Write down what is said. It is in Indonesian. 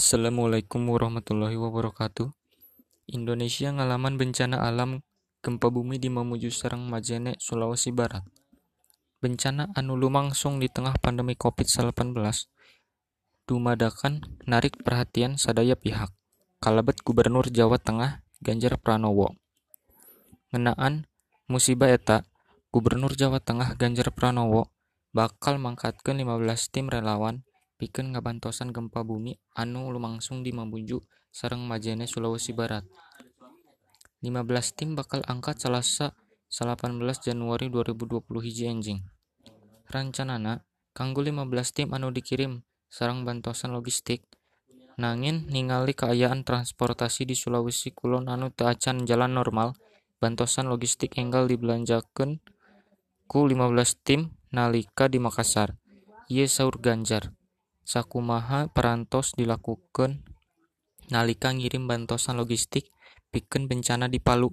Assalamualaikum warahmatullahi wabarakatuh. Indonesia ngalaman bencana alam gempa bumi di Mamuju Serang Majene, Sulawesi Barat. Bencana anu lumangsung di tengah pandemi COVID-19 dumadakan narik perhatian sadaya pihak. Kalebet Gubernur Jawa Tengah Ganjar Pranowo. Ngenaan musibah eta, Gubernur Jawa Tengah Ganjar Pranowo bakal mangkatkan 15 tim relawan pikeun ngabantosan gempa bumi anu lumangsung di Mamuju sareng Majene Sulawesi Barat. 15 tim bakal angkat Salasa 18 Januari 2020 hiji enjing. Rancanana kanggo 15 tim anu dikirim sareng bantosan logistik nangin ningali keayaan transportasi di Sulawesi Kulon anu teu jalan normal bantosan logistik enggal dibelanjakeun ku 15 tim nalika di Makassar. Ieu saur Ganjar. Sakumaha parantos dilakukeun nalika ngirim bantosan logistik pikeun bencana di Palu.